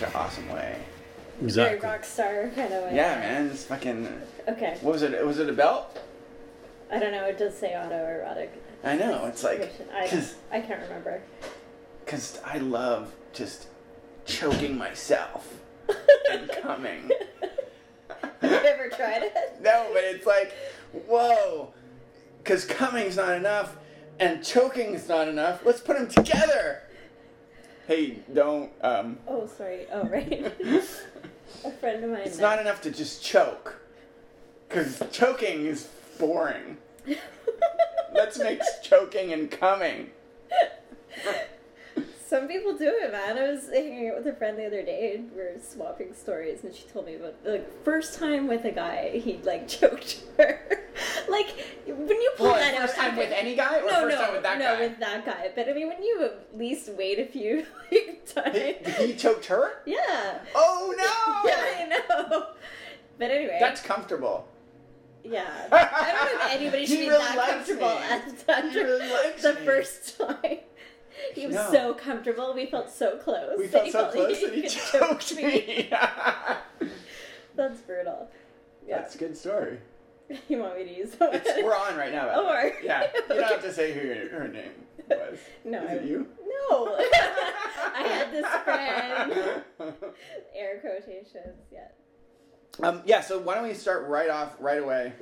he's died in such an awesome way. Very Exactly. rock star kind of way. Yeah, man, it's fucking. Okay. What was it? Was it a belt? I don't know. It does say autoerotic. I know. It's like I, because I can't remember. because I love just choking myself and coming. Have you ever tried it? No, but it's like, whoa, because coming's not enough and choking's not enough. Let's put them together. Hey, don't. Um, Oh, sorry. Oh, right. A friend of mine. it's not enough to just choke, because choking is boring. Let's make choking and coming. Some people do it, man. I was hanging out with a friend the other day, and we were swapping stories, and she told me about the first time with a guy, he like choked her. like when you pull Well, that first out, time with any guy, or no, first no, time with that no, guy? with that guy. But I mean, when you at least wait a few like, times, he, he choked her. yeah, Oh no! yeah, I know. But anyway, That's comfortable. yeah. I don't know if anybody should He be really that comfortable me. at that He really likes the me. first time. He was No. so comfortable. We felt so close. We felt so close he that he choked choke me. That's brutal. Yeah. That's a good story. You want me to use that? It's, we're on right now. Oh, are? Yeah, you don't have to say who your, her name was. No, Is it you? No. I had this friend. Air quotations. Yeah. um, yeah, so why don't we start right off, right away,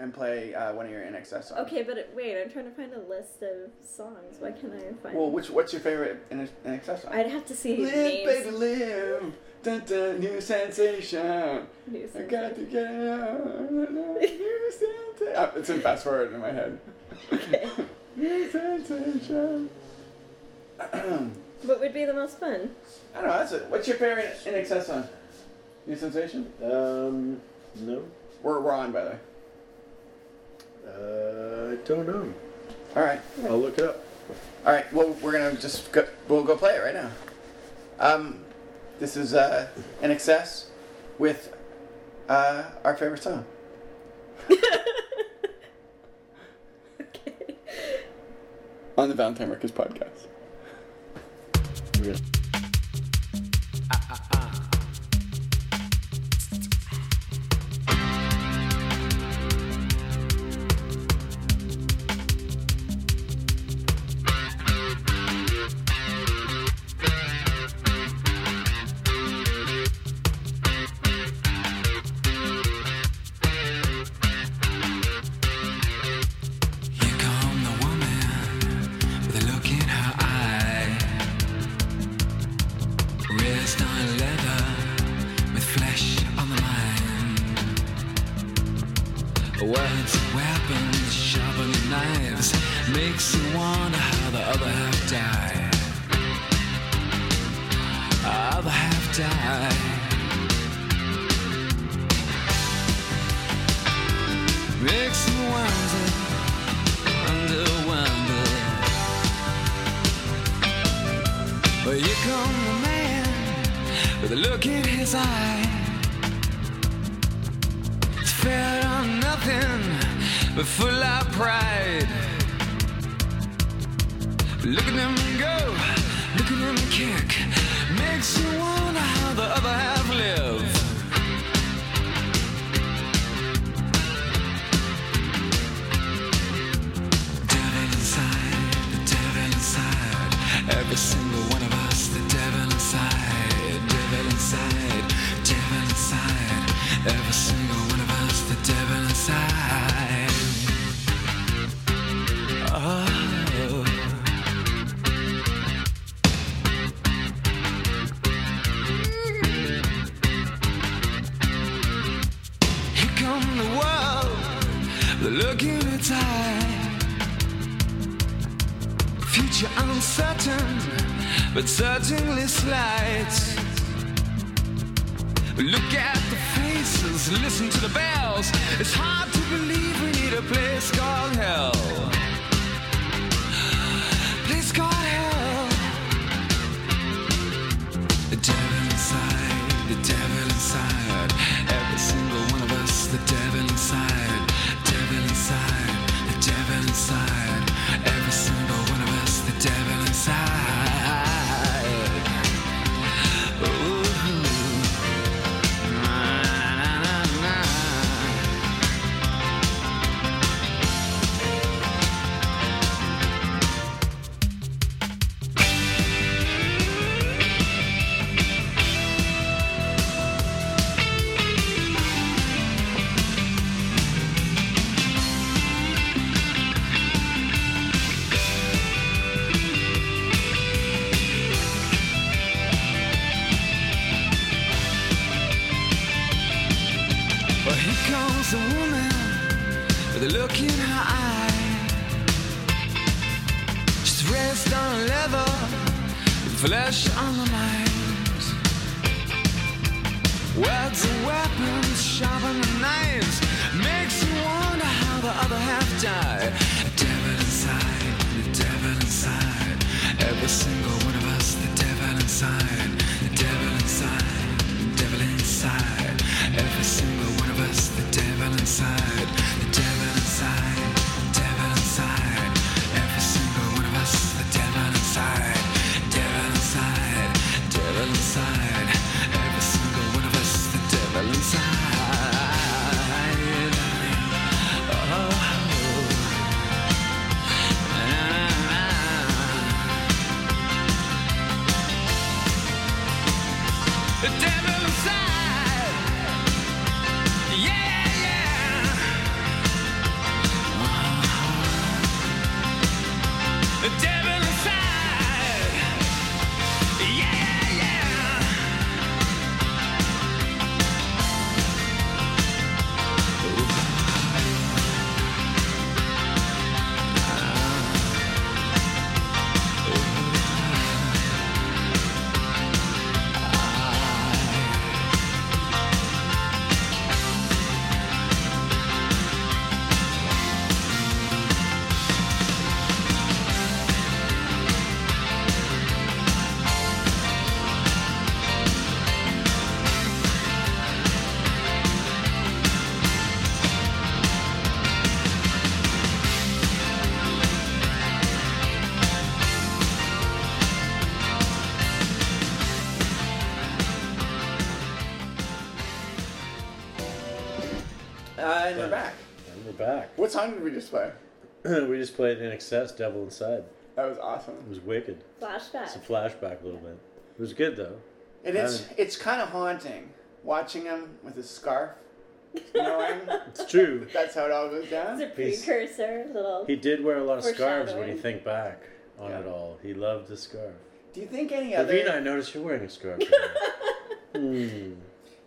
and play uh, one of your INXS songs? Okay, but it- wait, I'm trying to find a list of songs. Why can't I find? Well, which what's your favorite N- INXS song? I'd have to see live, names. baby, live. Dun, dun, new sensation. New I got to sensation. get out. New sensation. Oh, it's in fast forward in my head. Okay. new sensation. What would be the most fun? I don't know. That's it. What's your favorite INXS song? New sensation. Um, no. We're, we're on by the way. Uh, I don't know. All right. I'll look it up. All right. Well, we're gonna just go, we'll go play it right now. Um, this is uh, INXS with uh, our favorite song. okay. on the Valentine Records podcast. Yeah. Makes you wonder how the other half died. Other half died. Makes you wonder wonder, wonder. Well, here come the man with a look in his eye. It's fair on nothing, but full of pride. Look at him go, look at him kick. Makes you wonder how the other half live. devil inside, the devil inside. Every single one of us, the devil inside, devil inside, devil inside. Every single listen to the bells. It's hard just play? we just played INXS, Devil Inside. That was awesome. It was wicked. Flashback. It's a flashback a little bit. It was good though. It is. Um, It's kind of haunting watching him with his scarf, knowing It's true. that's how it all goes down. It's down. a precursor, little. He did wear a lot of scarves when you think back on Yeah. it all. He loved the scarf. Do you think any other? Ravina, I noticed you're wearing a scarf. today. hmm.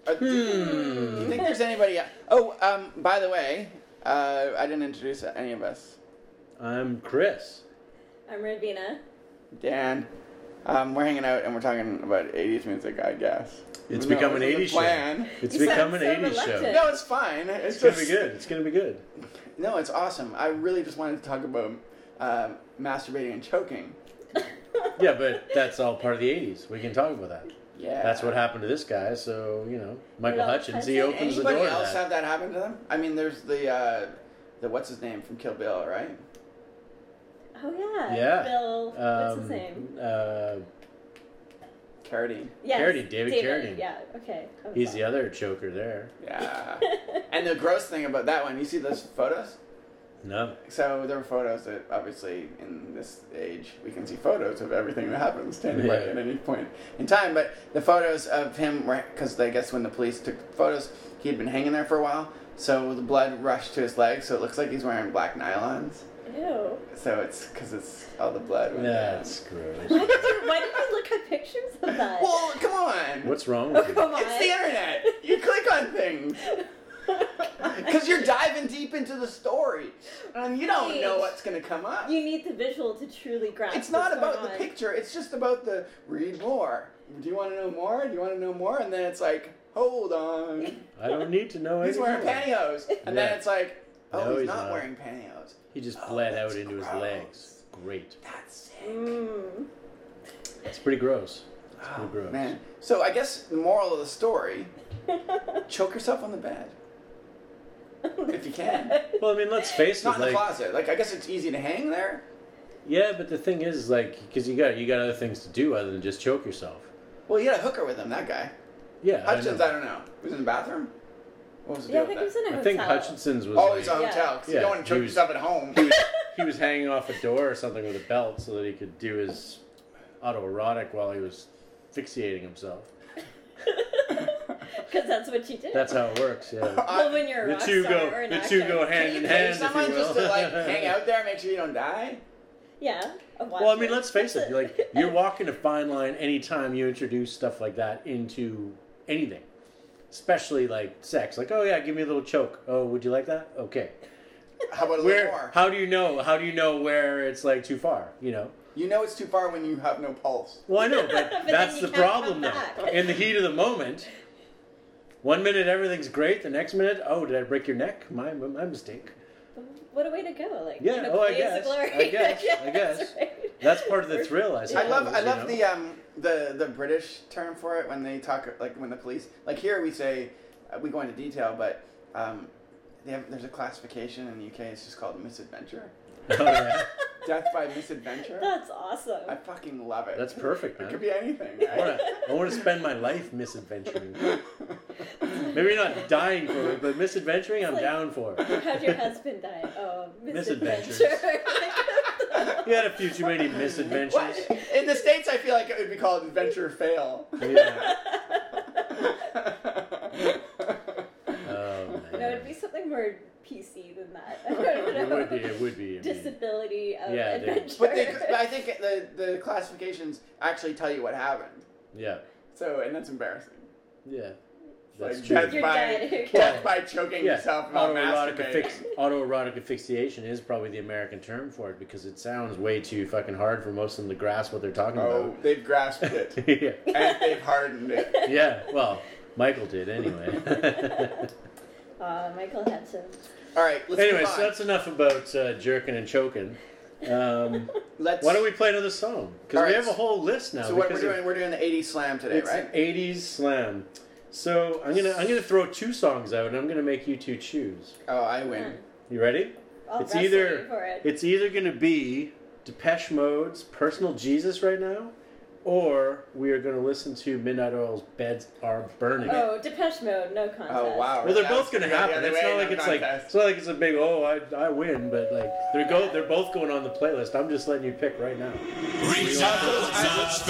Uh, do, do you think there's anybody? Oh, um, by the way, uh, I didn't introduce any of us. I'm Chris. I'm Ravina. Dan, um, we're hanging out and we're talking about 80s music, I guess. It's No, become an 80s show. plan. It's You become sound an so 80s show. reluctant. No, it's fine. It's, It's gonna be just good. It's gonna be good. No, it's awesome. I really just wanted to talk about uh, masturbating and choking. Yeah, but that's all part of the 80s. We can talk about that. Yeah, That's what happened to this guy. So you know, Michael Well, Hutchence. He Did opens the Anybody door to else that. have that happen to them? I mean, there's the uh, the what's his name from Kill Bill, right? Oh yeah. Yeah. Bill. What's his Um, name? Uh, Carradine. Yes. Carradine, David Carradine. Yeah. Okay. I was he's wrong. the other choker there. Yeah. and the gross thing about that one, you see those photos? No. So there were photos that obviously in this age we can see photos of everything that happens to anybody Yeah. at any point in time. But the photos of him were because I guess when the police took the photos, he had been hanging there for a while. So the blood rushed to his legs, so it looks like he's wearing black nylons. Ew. So it's because it's all the blood. went down. That's gross. Why did, you, why did you look at pictures of that? Well, come on. What's wrong oh, you? come on. It's the internet. You click on things. Because you're diving deep into the story. And you don't know what's going to come up. You need the visual to truly grasp. It's not what's about going the on. picture. It's just about the read more. Do you want to know more? Do you want to know more? And then it's like, hold on. I don't need to know. He's wearing pantyhose. And then it's like, oh, No, he's, he's not, not. wearing pantyhose. He just Oh, bled out that's into his legs. Great. That's sick. Mm. It's pretty gross. It's Oh, pretty gross. man. So I guess the moral of the story: choke yourself on the bed if you can. Well, I mean, let's face it. Not it. in the Like, closet. Like I guess it's easy to hang there. yeah, but the thing is, like, because you got you got other things to do other than just choke yourself. Well, you had a hooker with him. That guy. Yeah. Hutchence, know. I, don't know. He was in the bathroom. What was the Yeah, I think with he was that? in a I think hotel. Hutchinson's was. Oh, like- he's on Yeah. hotel. 'cause Yeah, you don't want to choke he was- yourself at home. he was he was hanging off a door or something with a belt so that he could do his autoerotic while he was asphyxiating himself. Because that's what you did. That's how it works. Yeah. well, when you're a the rock two star go or an the actor. two go hand in pay hand. if someone you will. just to like hang out there, and make sure you don't die? Yeah. Well, I mean, let's face it. Like you're walking a fine line anytime you introduce stuff like that into anything. especially like sex. Like, oh yeah, give me a little choke. Oh, would you like that? Okay. How about a little Where? more? How do you know? How do you know where it's like too far? You know. You know it's too far when you have no pulse. Well, I know, but, But that's the problem come now. In the heat of the moment, one minute everything's great, the next minute, oh, did I break your neck? My my mistake. What a way to go! Like, Yeah, you know, oh, I guess, glory. I guess, Yeah, I guess. that's right. That's part of the thrill, I I love I you love know? the um the the British term for it when they talk like when the police like here we say uh, we go into detail but um they have there's a classification in the UK it's just called misadventure Oh, yeah. death by misadventure That's awesome. I fucking love it That's perfect, man. it man. could be anything I right? wanna, I wanna spend my life misadventuring. Maybe not dying for it, but misadventuring, I'm like- down for. How'd your husband die? Oh, Misadventures. misadventure. You had a few too many misadventures. What? in the states I feel like it would be called adventure fail Yeah. Oh, no, man. something more PC than that. It would be, it would be. I mean, Disability of Yeah, adventure. but, they, but I think the the classifications actually tell you what happened yeah, so and that's embarrassing yeah. like That's true. death You're by dead. death by choking Yeah, yourself while autoerotic, masturbating. affix, autoerotic asphyxiation is probably the American term for it because it sounds way too fucking hard for most of them to grasp what they're talking oh, about. Oh, they've grasped it. yeah. and they've hardened it. yeah, well, Michael did anyway. Uh, Michael had some. All right, let's anyway, move so that's enough about uh, jerking and choking. Um, let's. why don't we play another song? Because All we right, have a whole list now. So what we're because of- doing? We're doing the '80s slam today, it's right? an '80s slam. So I'm gonna I'm gonna throw two songs out, and I'm gonna make you two choose. Oh, I win. You ready? I'll it's wrestle either you for it. it's either gonna be Depeche Mode's "Personal Jesus" right now, or we are gonna listen to Midnight Oil's "Beds Are Burning." Oh, Depeche Mode, no contest. Oh wow. Well, they're That's both gonna happen. other It's not like no it's like it's not like it's a big oh I, I win, but like they're go they're both going on the playlist. I'm just letting you pick right now. Reach out for touch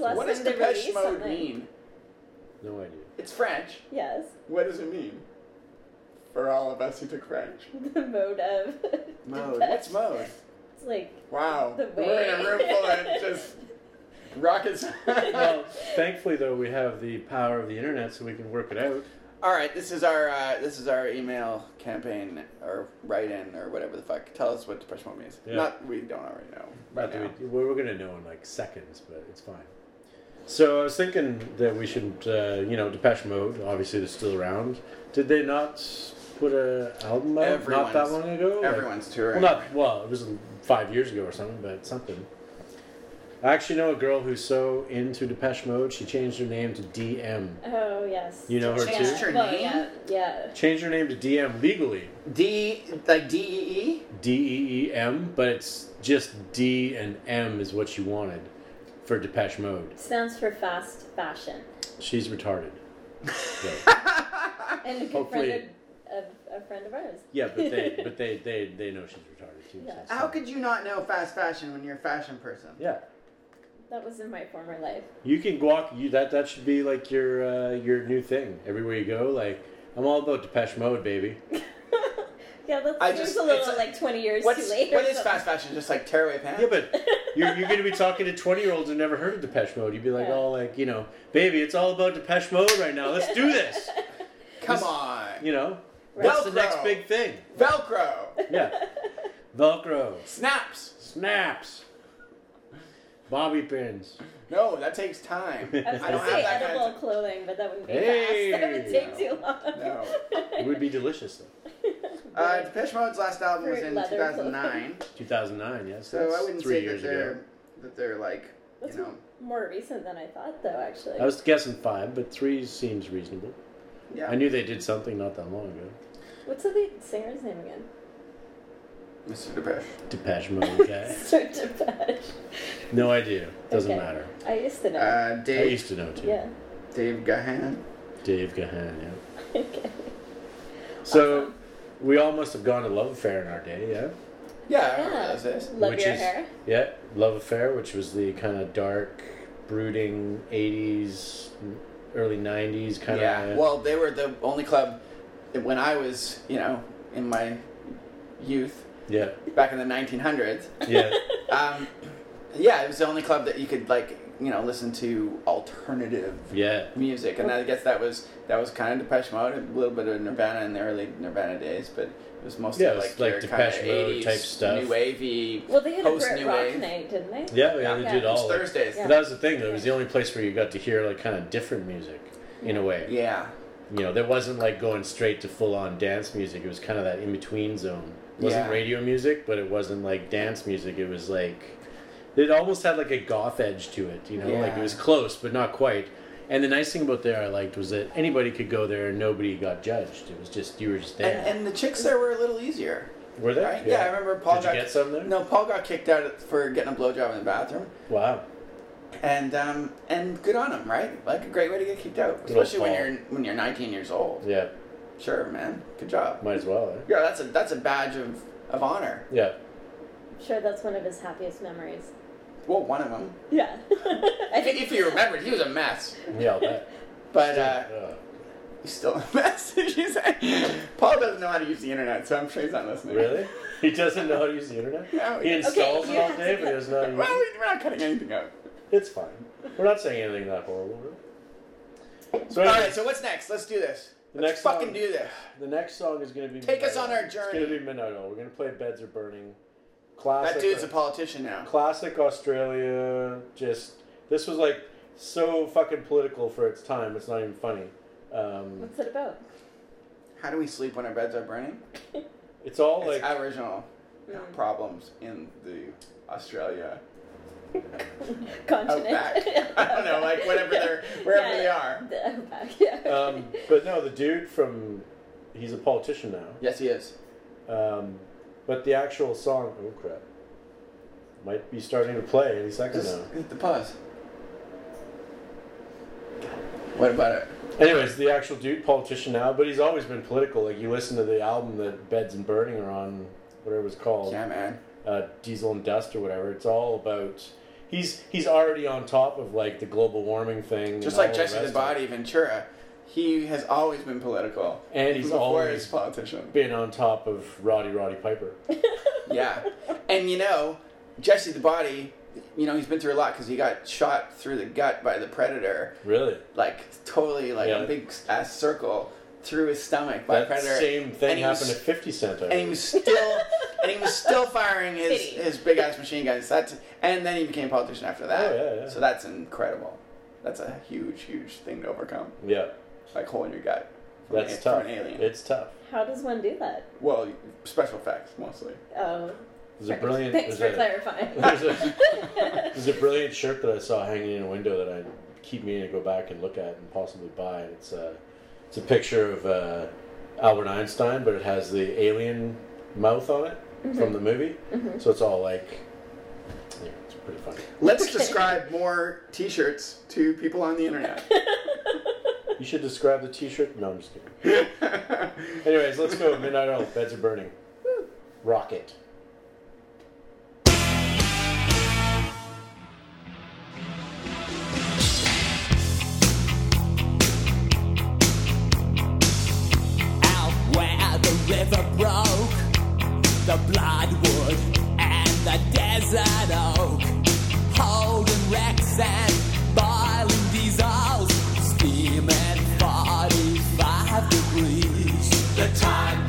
was it's- last what time does they Depeche released Mode something? mean? No idea. It's French. Yes. What does it mean? For all of us who took French. The mode of. Mode. Depeche. What's mode? It's like. Wow. The We're in a way. room full of just rockets. Well, thankfully though, we have the power of the internet, so we can work it out. All right, this is our uh, this is our email campaign or write-in or whatever the fuck. Tell us what Depeche Mode means. Yeah. Not we don't already know. Not Right that now. we, we're gonna know in like seconds, but it's fine. So I was thinking that we should, uh, you know, Depeche Mode. Obviously, they're still around. Did they not put a album out not that long ago? Like- Everyone's touring. well, not well. It was five years ago or something, but something. I actually know a girl who's so into Depeche Mode. She changed her name to DM. Oh yes. You know her yeah. too? Her well, name? Yeah. Yeah. Changed her name to DM legally. D like D E E. D E E M, but it's just D and M is what she wanted for Depeche Mode. Stands for fast fashion. She's retarded. So, And a good Hopefully- friend of, of a friend of ours. yeah, but they but they, they they know she's retarded too. so Yeah. it's How fine. could you not know fast fashion when you're a fashion person? Yeah, That was in my former life. you can walk. You that that should be like your uh, your new thing everywhere you go. Like I'm all about Depeche Mode, baby. yeah, that I seems just- a little it's a- like 20 years What's too late. what is something. fast fashion? Just like tearaway pants? Yeah, but you're, you're going to be talking to 20 year olds who never heard of Depeche Mode. You'd be like, Yeah. oh, like, you know, baby, it's all about Depeche Mode right now. Let's do this. come this- on. You know, Right. what's the Velcro. next big thing? Velcro. Yeah. Velcro, Snaps. snaps, bobby pins. No, that takes time. I was I gonna don't say have that kind edible of clothing, but that wouldn't be Hey! fast. That would take No. too long. No. It would be delicious, though. Uh, Depeche Mode's last album was in leather 2009, 2009, yes. so that's I wouldn't three say years that they're ago. that they're like That's you know more recent than I thought, though. Actually. I was guessing five, but three seems reasonable. yeah. I knew they did something not that long ago. What's the lead singer's name again? Mr. Depeche. Depeche Mode guy. Sir Depeche. No idea. Doesn't Okay. matter. I used to know. Uh, I Dave used to know too. yeah. Dave Gahan. Dave Gahan, yeah. okay. So Awesome. We all must have gone to Love Affair in our day, yeah. Yeah, I Yeah. remember those days. Love Which your is- hair. Yeah, Love Affair, which was the kind of dark, brooding '80s, early '90s kind of. yeah. Well, they were the only club when I was you know in my youth yeah, back in the 1900s. yeah, Um, yeah, it was the only club that you could like you know listen to alternative yeah. music, and I guess that was that was kind of Depeche Mode, a little bit of Nirvana in the early Nirvana days, but it was mostly Yeah, it was like, like your Depeche kind of Mode 80s type stuff. new wavy. Well, they had a Post Brit New Rock Wave. night, didn't they? Yeah, yeah, Yeah. they Yeah. did It was all. Like, Thursdays. but that was the thing. though. It was the only place where you got to hear like kind of different music, in a way. Yeah, You know, there wasn't like going straight to full on dance music. It was kind of that in between zone. It wasn't Yeah. radio music, but it wasn't like dance music. It was like it almost had like a goth edge to it. You know, like it was close but not quite. And the nice thing about there I liked was that anybody could go there and nobody got judged. It was just you were just there. and, and the chicks there were a little easier, were they? right? Yeah, I remember Paul Did got you get some there? no Paul got kicked out for getting a blowjob in the bathroom, Wow. and um, and good on him, right? Like a great way to get kicked out, especially when you're when you're 19 years old. Yeah. Sure, man, good job. Might as well. Eh? Yeah, that's a that's a badge of of honor. Yeah. I'm sure that's one of his happiest memories. Well, one of them. Yeah. I If, think if you remembered, he was a mess. Yeah. I'll. But uh, Ugh. he's still a mess. Did you say? Paul doesn't know how to use the internet, so I'm sure he's not listening. really? He doesn't know how to use the internet. No, He he- installs Okay, it all you day, but he to- doesn't know how to use well, it. we- we're not cutting anything out. It's fine. We're not saying anything that horrible. Really. So All anyway, right, so what's next? Let's do this. The Let's next fucking song- do this. the next song is going to be Take us on our Oil. It's journey. going to be Midnight Oil. We're going to play Beds Are Burning. Classic. That dude's a politician now. classic Australia. Just this was like so fucking political for its time. It's not even funny. Um, What's it about? How do we sleep when our beds are burning? it's all It's like Aboriginal Mm. problems in the Australia Continent. outback. I don't know, like whatever they're wherever Yeah, they are. The outback, yeah. um, but no, the dude from he's a politician now. Yes, he is. Um, but the actual song, oh crap, might be starting to play any second Just now. hit the pause. What about it? Anyways, the actual dude, politician now, but he's always been political. Like you listen to the album that Beds and Burning are on, whatever it was called, Yeah, man. uh, Diesel and Dust or whatever. It's all about. He's he's already on top of like the global warming thing. Just like Jesse the rest. Body Ventura, he has always been political. and he's before always politician. been on top of Roddy Roddy Piper. Yeah, and you know, Jesse the Body, you know, he's been through a lot because he got shot through the gut by the predator, Really? like totally like Yeah. a big ass circle through his stomach by That predator. same thing And happened was- to Fifty Cent. I and he was still and he was still firing his, Pity. his big ass machine guns. That's and then he became a politician after that. Oh, yeah, yeah. So that's incredible. That's a huge, huge thing to overcome. yeah, Like hole in your gut. from that's an- tough. From an alien. It's tough. How does one do that? well, special effects mostly. Oh, There's a brilliant. Thanks for a- clarifying. There's a, there's a brilliant shirt that I saw hanging in a window that I keep meaning to go back and look at and possibly buy. And it's a, it's a picture of uh, Albert Einstein, but it has the alien mouth on it mm-hmm. from the movie. Mm-hmm. So it's all like, yeah, it's pretty funny. Let's describe more T-shirts to people on the internet. You should describe the T-shirt. No, I'm just kidding. Anyways, let's go. Midnight Oil. Beds are burning. Rocket. out where the river broke, the bloodwood and the desert oak, holding wrecks and time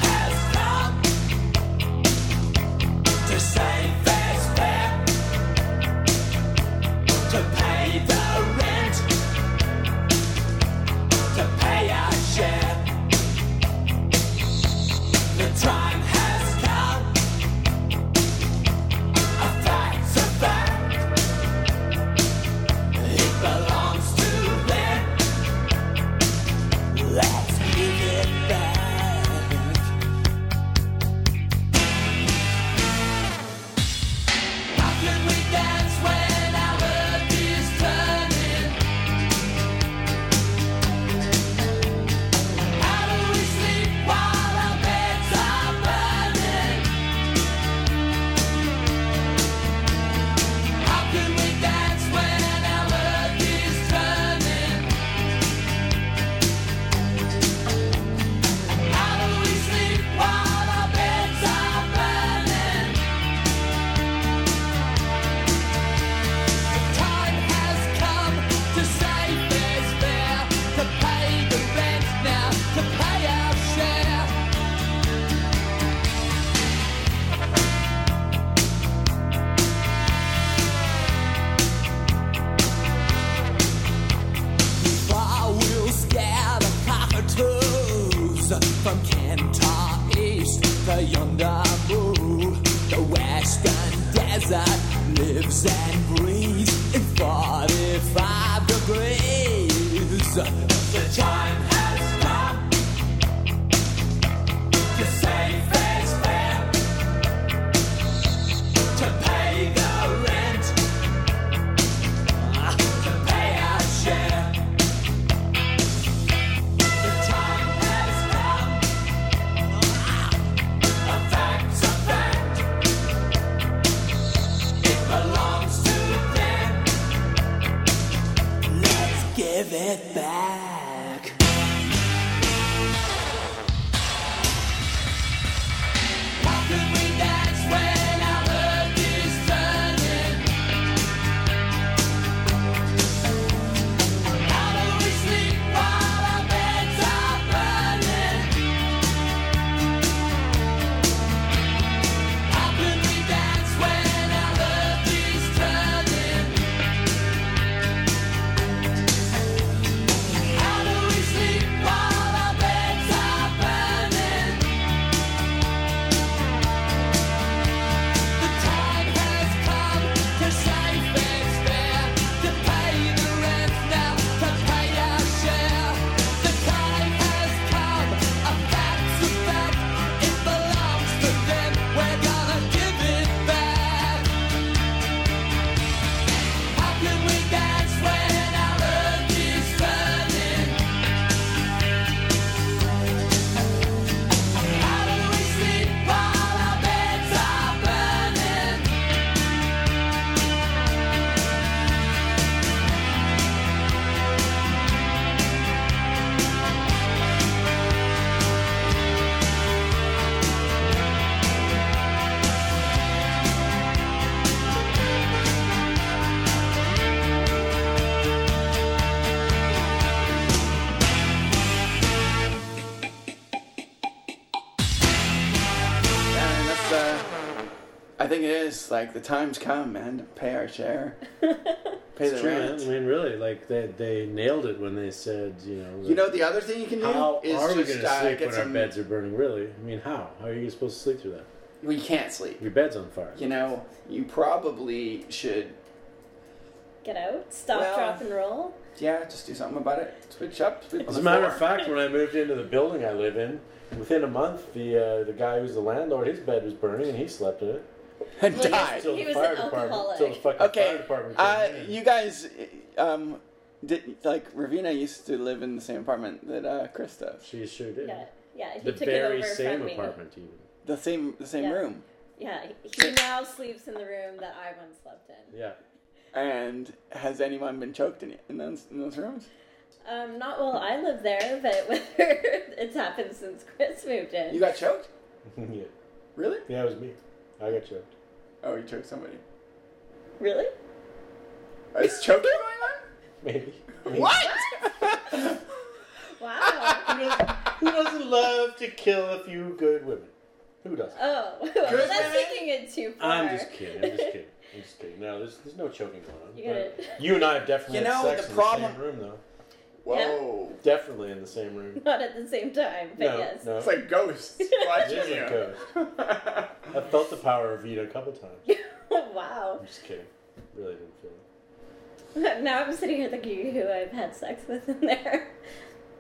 to I think it is like the time's come, man. To pay our share, pay It's the true, rent. man. I mean, really, like they they nailed it when they said, you know, You know the other thing you can do how is are we going to uh, sleep when some. our beds are burning? Really? I mean, how? How are you supposed to sleep through that? Well, you can't sleep. Your bed's on fire. You know, you probably should. Get out, stop, Well- drop, and roll. Yeah, just do something about it. Switch up. Sleep on As a matter of fact, when I moved into the building I live in, within a month, the uh, the guy who's the landlord, his bed was burning, and he slept in it and Well, died. until He was fire an department. alcoholic. Until the fucking fire Okay, department. uh, came in. you guys, um, did like Ravina used to live in the same apartment that uh, Chris does. She sure did. Yeah, yeah. He The took very it over same from me. apartment, even. The same, the same Yeah. room. Yeah, he now sleeps in the room that I once slept in. Yeah. And has anyone been choked in, in those in those rooms? Um, not while I live there, but whether it's happened since Chris moved in. You got choked? yeah. Really? Yeah, it was me. I got choked. Oh, you choked somebody. really? Oh, is choking going Maybe. on? What? Wow. Who doesn't, who doesn't love to kill a few good women? Who doesn't? Oh, well, that's women? taking it too far. I'm just kidding. I'm just kidding. I'm just kidding. No, there's, there's no choking going on. You gotta- You and I have definitely You had know, sex the in problem- the same room, though. Whoa. Definitely in the same room. Not at the same time, but no, yes. no. It's like ghosts watching is you. like ghost. I've felt the power of Vita a couple times. wow. I'm just kidding. Really didn't feel it. Now I'm sitting here thinking who I've had sex with in there.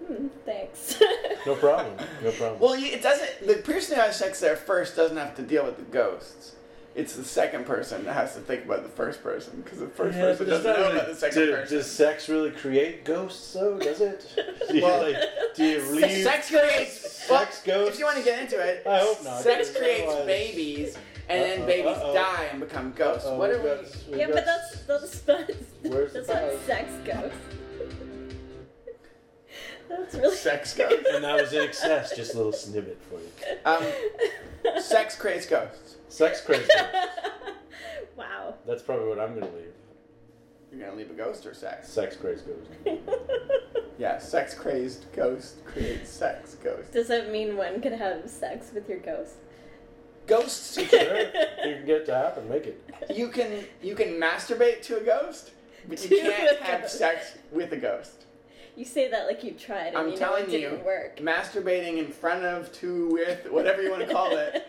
Hmm, thanks. No problem. No problem. well, it doesn't. The person who has sex there first doesn't have to deal with the ghosts. It's the second person that has to think about the first person because the first Yeah, person doesn't know really- about the second do- person. Does sex really create ghosts, though? Does it? Do you, Well, like, do you leave Sex creates well, sex ghosts? If you want to get into it, I hope not, Sex creates otherwise- babies, and then Uh-oh, babies uh-oh. die and become ghosts. Uh-oh, what are we've got- we've yeah, got but that's that's not Where's the that's not sex ghosts. that's really Sex ghosts. And that was INXS, just a little snippet for you. Um, sex creates ghosts. Sex crazy. wow. That's probably what I'm gonna leave. You're gonna leave a ghost or sex? Sex crazy ghost. Yeah, sex crazed ghost creates sex ghost. Does that mean one could have sex with your ghost? Ghosts. You Sure, can, you can get to happen, make it. you can you can masturbate to a ghost, but you To can't a have ghost. sex with a ghost. You say that like you've tried and I'm you know telling it didn't you, work. masturbating in front of, to, with, whatever you want to call it,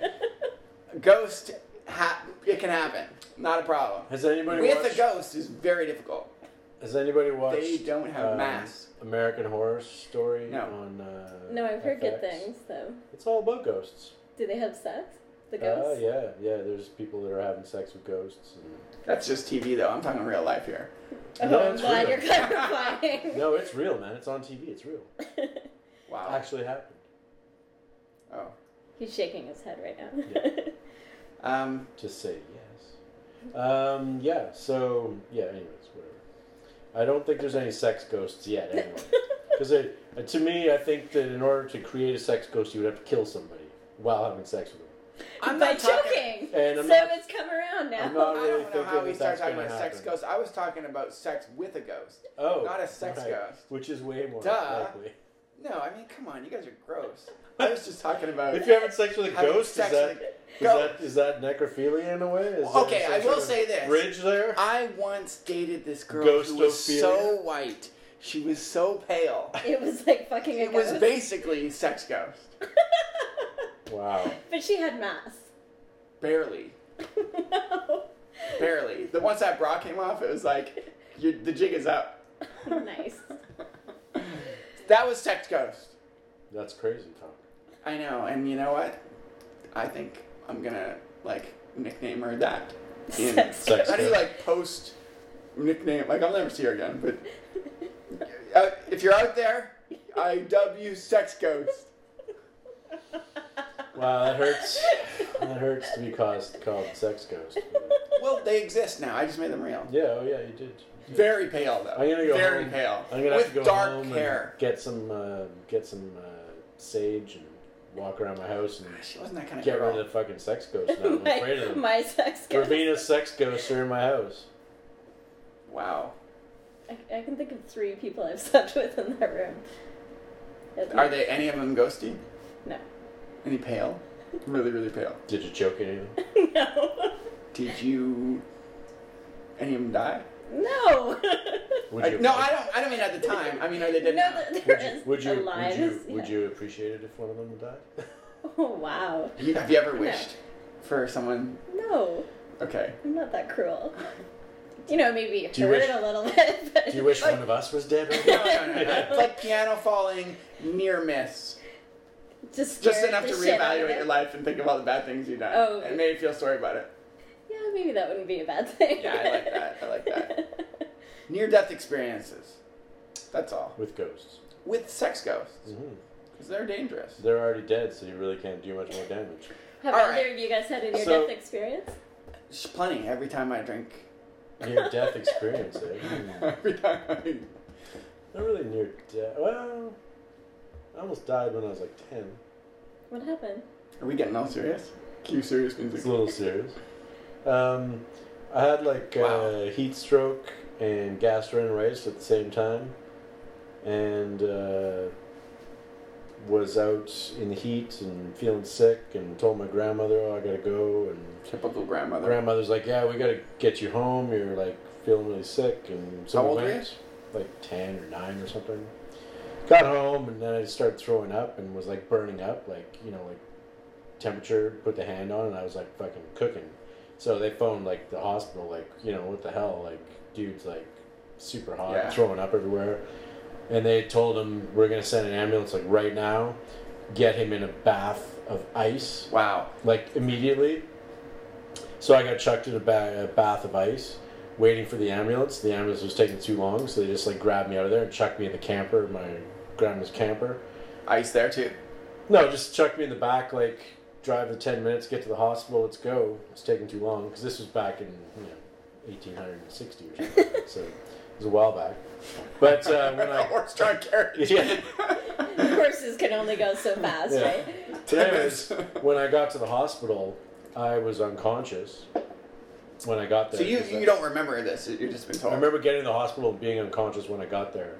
ghost, ha- it can happen. Not a problem. Has anybody With watched? a ghost is very difficult. Has anybody watched? They don't have um, mass. American Horror Story No. on. Uh, no, I've heard good things though. It's all about ghosts. Do they have sex? The Uh, ghosts? yeah, yeah. There's people that are having sex with ghosts. And... That's just TV though. I'm talking real life here. Oh, No, I'm it's glad real. you're clarifying. No, it's real, man. It's on TV. It's real. Wow. Actually happened. Oh. He's shaking his head right now. Yeah. Um, Just say yes. Um, yeah. So yeah. Anyways, whatever. I don't think there's any sex ghosts yet, anyway. Because to me, I think that in order to create a sex ghost, you would have to kill somebody while having sex with them. I'm By not talking. choking. And I'm so not- it's come around now. I'm not I don't know how we start talking gonna about sex ghosts. I was talking about sex with a ghost. Oh, Not a sex right. ghost. which is way more Duh. likely. No, I mean, come on, you guys are gross. I was just talking about. If you're having sex with a having ghost, is that, with a is ghost. that is that necrophilia in a way? Is Well, okay, there some I will of say this. Bridge there. I once dated this girl who was Ghostophilia? so white. She was so pale. It was like fucking a It was ghost. basically sex ghost. Wow. but she had mass. Barely. no. Barely. The once that bra came off, it was like, you the jig is up. nice. That was sex ghost. That's crazy talk. I know, and you know what? I think I'm gonna like nickname her that. In, Sex Sex how do you like post nickname? Like I'll never see her again, but uh, if you're out there, I dub you sex ghost. Wow, that hurts. that hurts to be caused, called sex ghost. Well, they exist now. I just made them real. Yeah, oh yeah, you did. You did. Very pale though. I'm gonna go Very home. pale. I'm gonna with have to go dark home hair. and get some uh, get some uh, sage and walk around my house and She wasn't that kind of get girl. rid of the fucking sex ghost. Now I'm afraid of my, them. my sex ghost. Ravina's sex ghosts are in my house. Wow. I, I can think of three people I've slept with in that room. At Are least. they any of them ghosty? No. Any pale? really, really pale. Did you choke anything? no. Did you? Any of them die? No. Would I- you? no, I don't. I don't mean at the time. I mean, are they dead no, now? th- there Would you? is Would you? Would alive. you? Would you appreciate it if one of them died? Oh wow. You- Have you ever No. wished for someone? No, Okay. I'm not that cruel. You know, maybe Do you hurt wish- a little bit. But Do you wish Like- one of us was dead? Right No, now? no, no, no. It's like piano falling, near miss. just Just enough to shit out of reevaluate your life and think of all the bad things you've done. Oh. And maybe feel sorry about it. Yeah, maybe that wouldn't be a bad thing. Yeah, I like that. I like that. Near death experiences. That's all. With ghosts. With sex ghosts. Because they're dangerous. They're already dead, so you really can't do much more damage. Have All either right. of you guys had a near So- death experience? Sh- Plenty every time I drink. Near death experience, eh? Every time I. Not really near death. Well, I almost died when I was like 10. What happened? Are we getting all serious? Cue serious music. It's a little serious. Um, I had like Wow. uh, heat stroke and gastroenteritis at the same time, and uh, was out in the heat and feeling sick, and told my grandmother, "Oh, I gotta go." And Typical grandmother. grandmother's like, "Yeah, we gotta get you home. You're like feeling really sick." And so How old went, like ten or nine or something. Got home and then I started throwing up and was like burning up, like you know, like temperature. Put the hand on and I was like fucking cooking. So they phoned like the hospital, like you know what the hell, like dude's like super hot, Yeah. throwing up everywhere. And they told him we're gonna send an ambulance like right now, get him in a bath of ice Wow. like immediately. So I got chucked in a, ba- a bath of ice, waiting for the ambulance. The ambulance was taking too long, so they just like grabbed me out of there and chucked me in the camper, my grandma's camper. Ice there too. No, just chucked me in the back, like drive the ten minutes, get to the hospital, let's go. It's taking too long because this was back in you know, eighteen hundred and sixty or something. so it was a while back. But uh, when I Horse-drawn carriage. yeah. Horses can only go so fast, Yeah. right? But anyways, when I got to the hospital, I was unconscious. When I got there, So you 'cause I- you don't remember this? You've just been told. I remember getting to the hospital and being unconscious when I got there,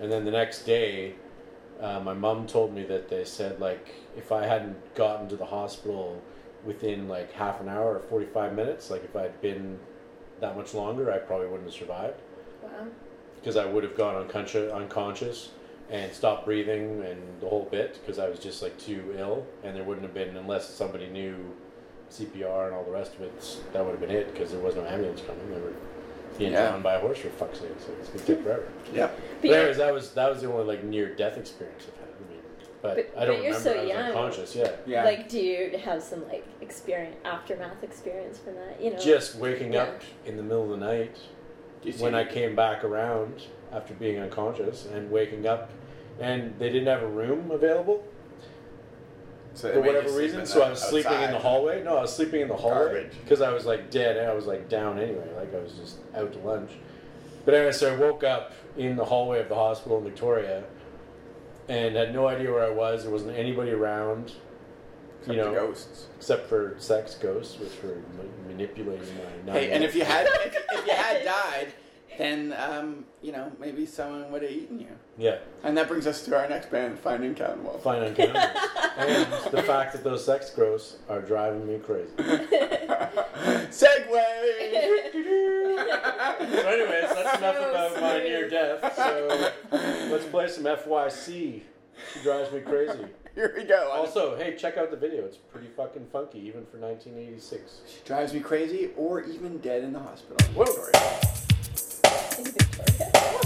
and then the next day, uh, my mom told me that they said like if I hadn't gotten to the hospital within like half an hour or forty five minutes, like if I had been that much longer, I probably wouldn't have survived Wow. because I would have gone unconscious, unconscious and stopped breathing and the whole bit because I was just like too ill, and there wouldn't have been unless somebody knew CPR and all the rest of it. That would have been it because there was no ambulance coming. They were being Yeah. drawn by a horse for fuck's sake, so it's gonna take forever. Yep. But But anyways, that was that was the only like near death experience I've had. I mean, but, But- I don't but you're remember. so I was young. unconscious. Yeah. Yeah. Like, do you have some like experience, aftermath experience from that? You know, Just waking Yeah. up in the middle of the night Do you see when I came back around after being unconscious and waking up, and they didn't have a room available so for whatever reason. So I was sleeping in the hallway. No, I was sleeping in the hallway because I was like dead. and I was like down anyway. Like I was just out to lunch. But anyway, so I woke up in the hallway of the hospital in Victoria, and had no idea where I was. There wasn't anybody around. Except you the know, ghosts. except for sex ghosts, which were ma- manipulating my. Hey, and if you had if, if you had died, then um, you know maybe someone would have eaten you. yeah, And that brings us to our next band, Fine Young Cannibals. fine on cameras, and the fact that those sex ghosts are driving me crazy. Segue. So, anyways, that's enough So about my near death. So let's play some FYC. She drives me crazy. Here we go. Also, hey, check out the video. It's pretty fucking funky, even for 1986. She drives me crazy, or even dead in the hospital. Whoa. Victoria.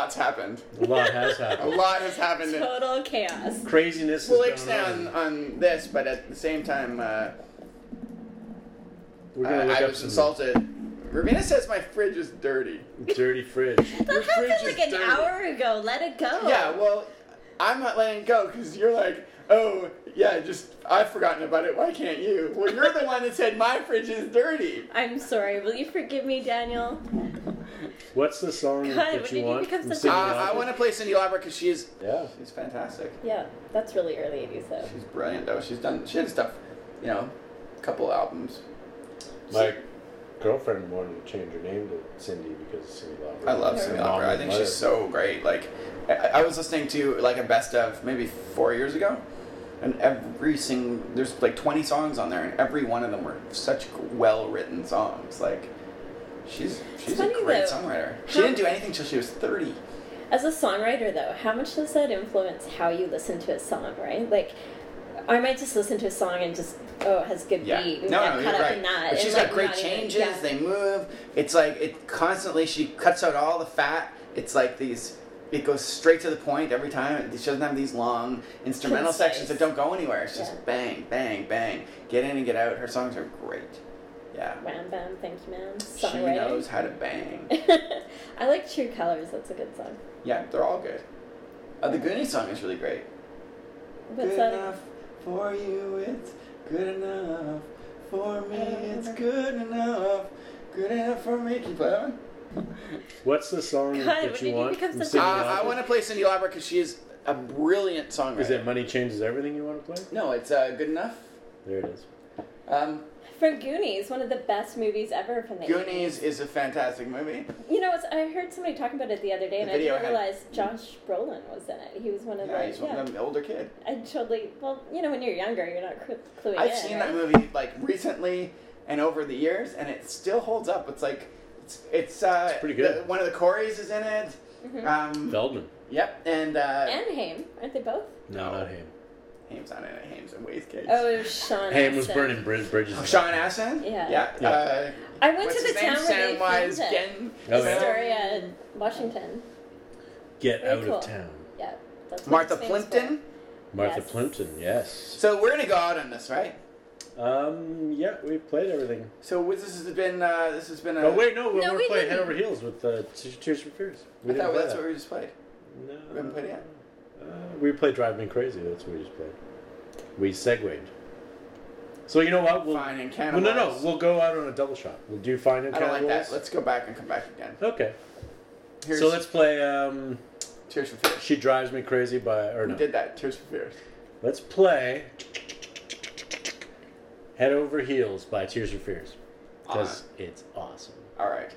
Lot's happened. A lot has happened. A happened. lot has happened. Total chaos. Craziness We'll going ixnay on, on. on this, but at the same time, uh, We're gonna uh, look I up was some insulted. Ravina says my fridge is dirty. dirty fridge. That fridge happened is like an dirty. hour ago. Let it go. Yeah, well, I'm not letting it go because you're like, oh, yeah, just I've forgotten about it. Why can't you? Well, you're the one that said my fridge is dirty. I'm sorry. Will you forgive me, Daniel? What's the song God, that you did you want? become from such a- Cyndi Uh, I want to play Cyndi Lauper because she's Yeah. she's fantastic. Yeah, that's really early 80s though. She's brilliant though. She's done she had stuff, you know, a couple albums. My girlfriend wanted to change her name to Cindy because of Cyndi Lauper. I love Cindy mom Lauper. I think she's so great. Like, I, I was listening to like a best of maybe four years ago, and every sing there's like 20 songs on there, and every one of them were such well written songs. Like, she's she's a great though. songwriter. She didn't do anything till she was 30. As a songwriter, though, how much does that influence how you listen to a song, right? Like, I might just listen to a song and just, oh, it has good Yeah. beat. and No, get no, caught up right. in that. But she's got like, great not even- changes. yeah. They move. It's like it constantly. She cuts out all the fat. It's like these. It goes straight to the point every time. She doesn't have these long instrumental Concise. sections that don't go anywhere. It's just Yeah. bang, bang, bang. Get in and get out. Her songs are great. Yeah. Wham bam, thank you, man. She Songwriter. knows how to bang. I like True Colors. That's a good song. Yeah, they're all good. Uh, the Goonies song is really great. What's good that? enough for you, it's good enough. For me, it's good enough. Good enough for me. Can you play that one? What's the song God, that you did you want? become from such a- Cyndi Uh, I want to play Cyndi Lauper because she is a brilliant songwriter. Is it Money Changes Everything you want to play? No, it's uh, good enough. There it is. Um, From Goonies, one of the best movies ever from the Goonies is a fantastic movie. You know, I heard somebody talking about it the other day, and I didn't had- realize Josh Brolin was in it. He was one of Yeah, the. he's yeah. one of the older kid. I totally. Well, you know, when you're younger, you're not cl- cluing I've in. seen right? that movie like recently and over the years, and it still holds up. It's like it's it's, uh, It's pretty good. the- one of the Corys is in it. Mhm. Um, Feldman. yep, and uh, And Haim, aren't they both? No, not Haim. Haim's not in it. Haim's in Waste Case. Oh, it was Sean. Ham was Astin. burning brid- bridges. Oh, Sean Astin? Yeah. Yeah. Yeah. Uh, I went to his the name? town where they Samwise filmed it. Gen- Oh. Astoria, Washington. Get Very out cool. of town. Yeah. That's Martha it's Plimpton. Martha Yes. Plimpton, yes. So we're gonna go out on this, right? Um, yeah, we've played everything. So this has been uh, this has been a. Oh wait, no, we No, were we playing Head didn't. Over Heels with uh, Te- Tears for Fears. We I thought that's that. what we just played. No, We haven't played it yet. Uh, we played Drive Me Crazy. That's what we just played. We segued. So you know what? We'll, Fine and well, cannibals. no, no, we'll go out on a double shot. We'll do Fine and I don't like Cannibals. that. Let's go back and come back again. Okay. Here's so let's play um, Tears for Fears. She Drives Me Crazy by or no? We did that. Tears for Fears. Let's play Head Over Heels by Tears for Fears because it's awesome. All right.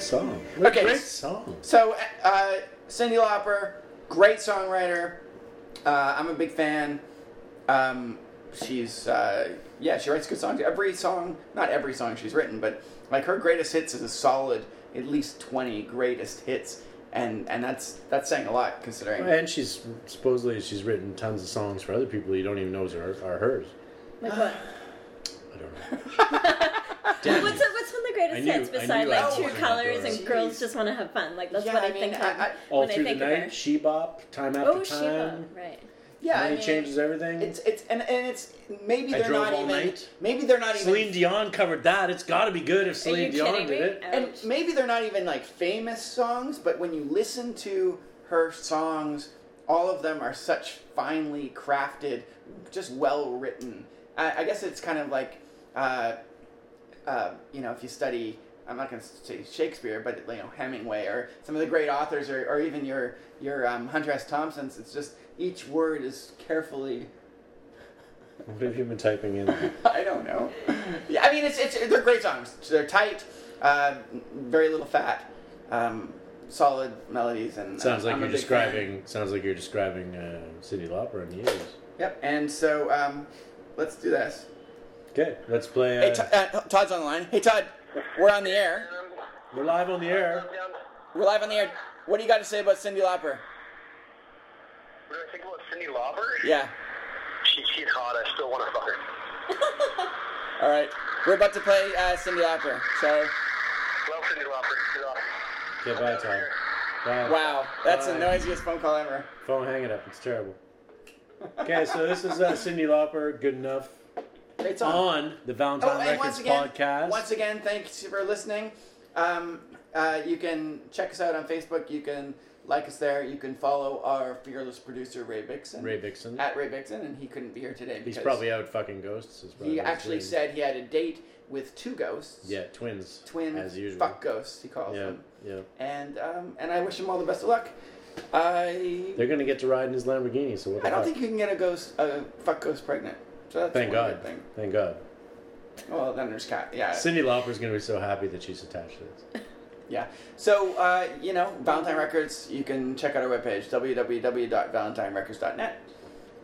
Back. What a good song. What Okay. a great song. So, uh, Cyndi Lauper, great songwriter. Uh, I'm a big fan. Um, she's, uh, yeah, she writes good songs. Every song, not every song she's written, but like her greatest hits is a solid, at least 20 greatest hits. And, and that's that's saying a lot considering. And she's supposedly she's written tons of songs for other people you don't even know are, are hers. Like what? I don't know. Damn What's you. what's on the greatest knew- hits I beside knew like was True Colors and. Girls Just Want to Have Fun? Like that's Yeah, what I I, mean, think I- of I- All when I through the think of her. night, she bop, time after Oh, time. Shiva, right? yeah, I Money mean, changes everything. It's it's and, and it's maybe I they're drove not all even night. maybe they're not Celine even Dion covered that. It's got to be good if Are Celine you Dion did me? it. and maybe they're not even like famous songs, but when you listen to her songs, all of them are such finely crafted, just well written. I, I guess it's kind of like, uh, uh, you know, if you study, I'm not going to say Shakespeare, but you know Hemingway or some of the great authors, or, or even your your um, Hunter S. Thompson's. It's just each word is carefully. What have you been typing in? I don't know. Yeah, I mean, it's it's they're great songs. They're tight, uh, very little fat, um, solid melodies, and Sounds like I'm you're big fan. describing. Sounds like you're describing uh, Cyndi Lauper and years. Yep. And so um, let's do this. Okay, let's play. Hey, Uh, T- uh, Todd's on the line. Hey, Todd, we're on the air. we're live on the air. We're live on the air. What do you got to say about Cyndi Lauper? What do I think about Cyndi Lauper? Yeah. She, she's hot. I still want to fuck her. All right. We're about to play uh, Cyndi Lauper. So, Love Cyndi Lauper. She's awesome. Okay, bye, Tom. Bye. wow, that's the noisiest phone call ever. Phone, hang it up. It's terrible. Okay, so this is uh, Cyndi Lauper. Good enough Great song. on the Valentine Oh, Records once again, podcast. once again, thanks for listening. Um, uh, you can check us out on Facebook. You can like us there. You can follow our fearless producer Ray Bixon Ray Bixon. at Ray Bixon, and he couldn't be here today He's probably out fucking ghosts. He actually dream. said he had a date with two ghosts. Yeah, twins. Twins, as usual. fuck ghosts. He calls Yeah, them, yeah. and um, and I wish him all the best of luck. I They're gonna get to ride in his Lamborghini. So what the I don't fuck? think you can get a ghost a fuck ghost pregnant. So that's Thank one God. good thing. Thank God. Well, then there's cat. Yeah. Cyndi Lauper's gonna be so happy that she's attached to this. Yeah. So, uh, you know, Valentine Records, you can check out our webpage, www.valentinerecords.net.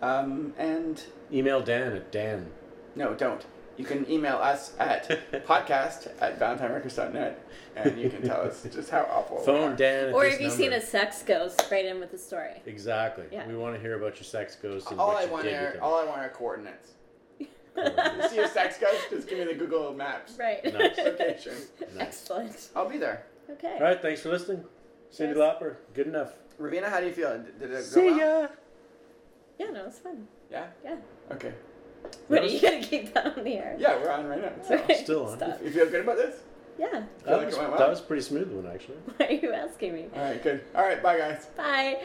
Um, and Email Dan at Dan. no, don't. You can email us at podcast at valentinerecords.net and you can tell us just how awful. we Phone are. Dan. At Or this have you number. seen a sex ghost? Right in with the story. Exactly. Yeah. We want to hear about your sex ghost and All what I you want did are with all I want are coordinates. You see a sex ghost? Just give me the Google Maps Right. Nice. location. Excellent. I'll be there. Okay. All right. Thanks for listening. Cyndi Yes. Lauper. Good enough. Ravina, how do you feel? Did did it go See well? ya. Yeah, no, it's fun. Yeah. Yeah. Okay. What, are you going to keep that on the air? Yeah, we're on right now. So. Okay, Still on. Stop. You feel good about this? Yeah. That like was, it that was a pretty smooth one, actually. Why are you asking me? All right, good. All right, bye guys. Bye.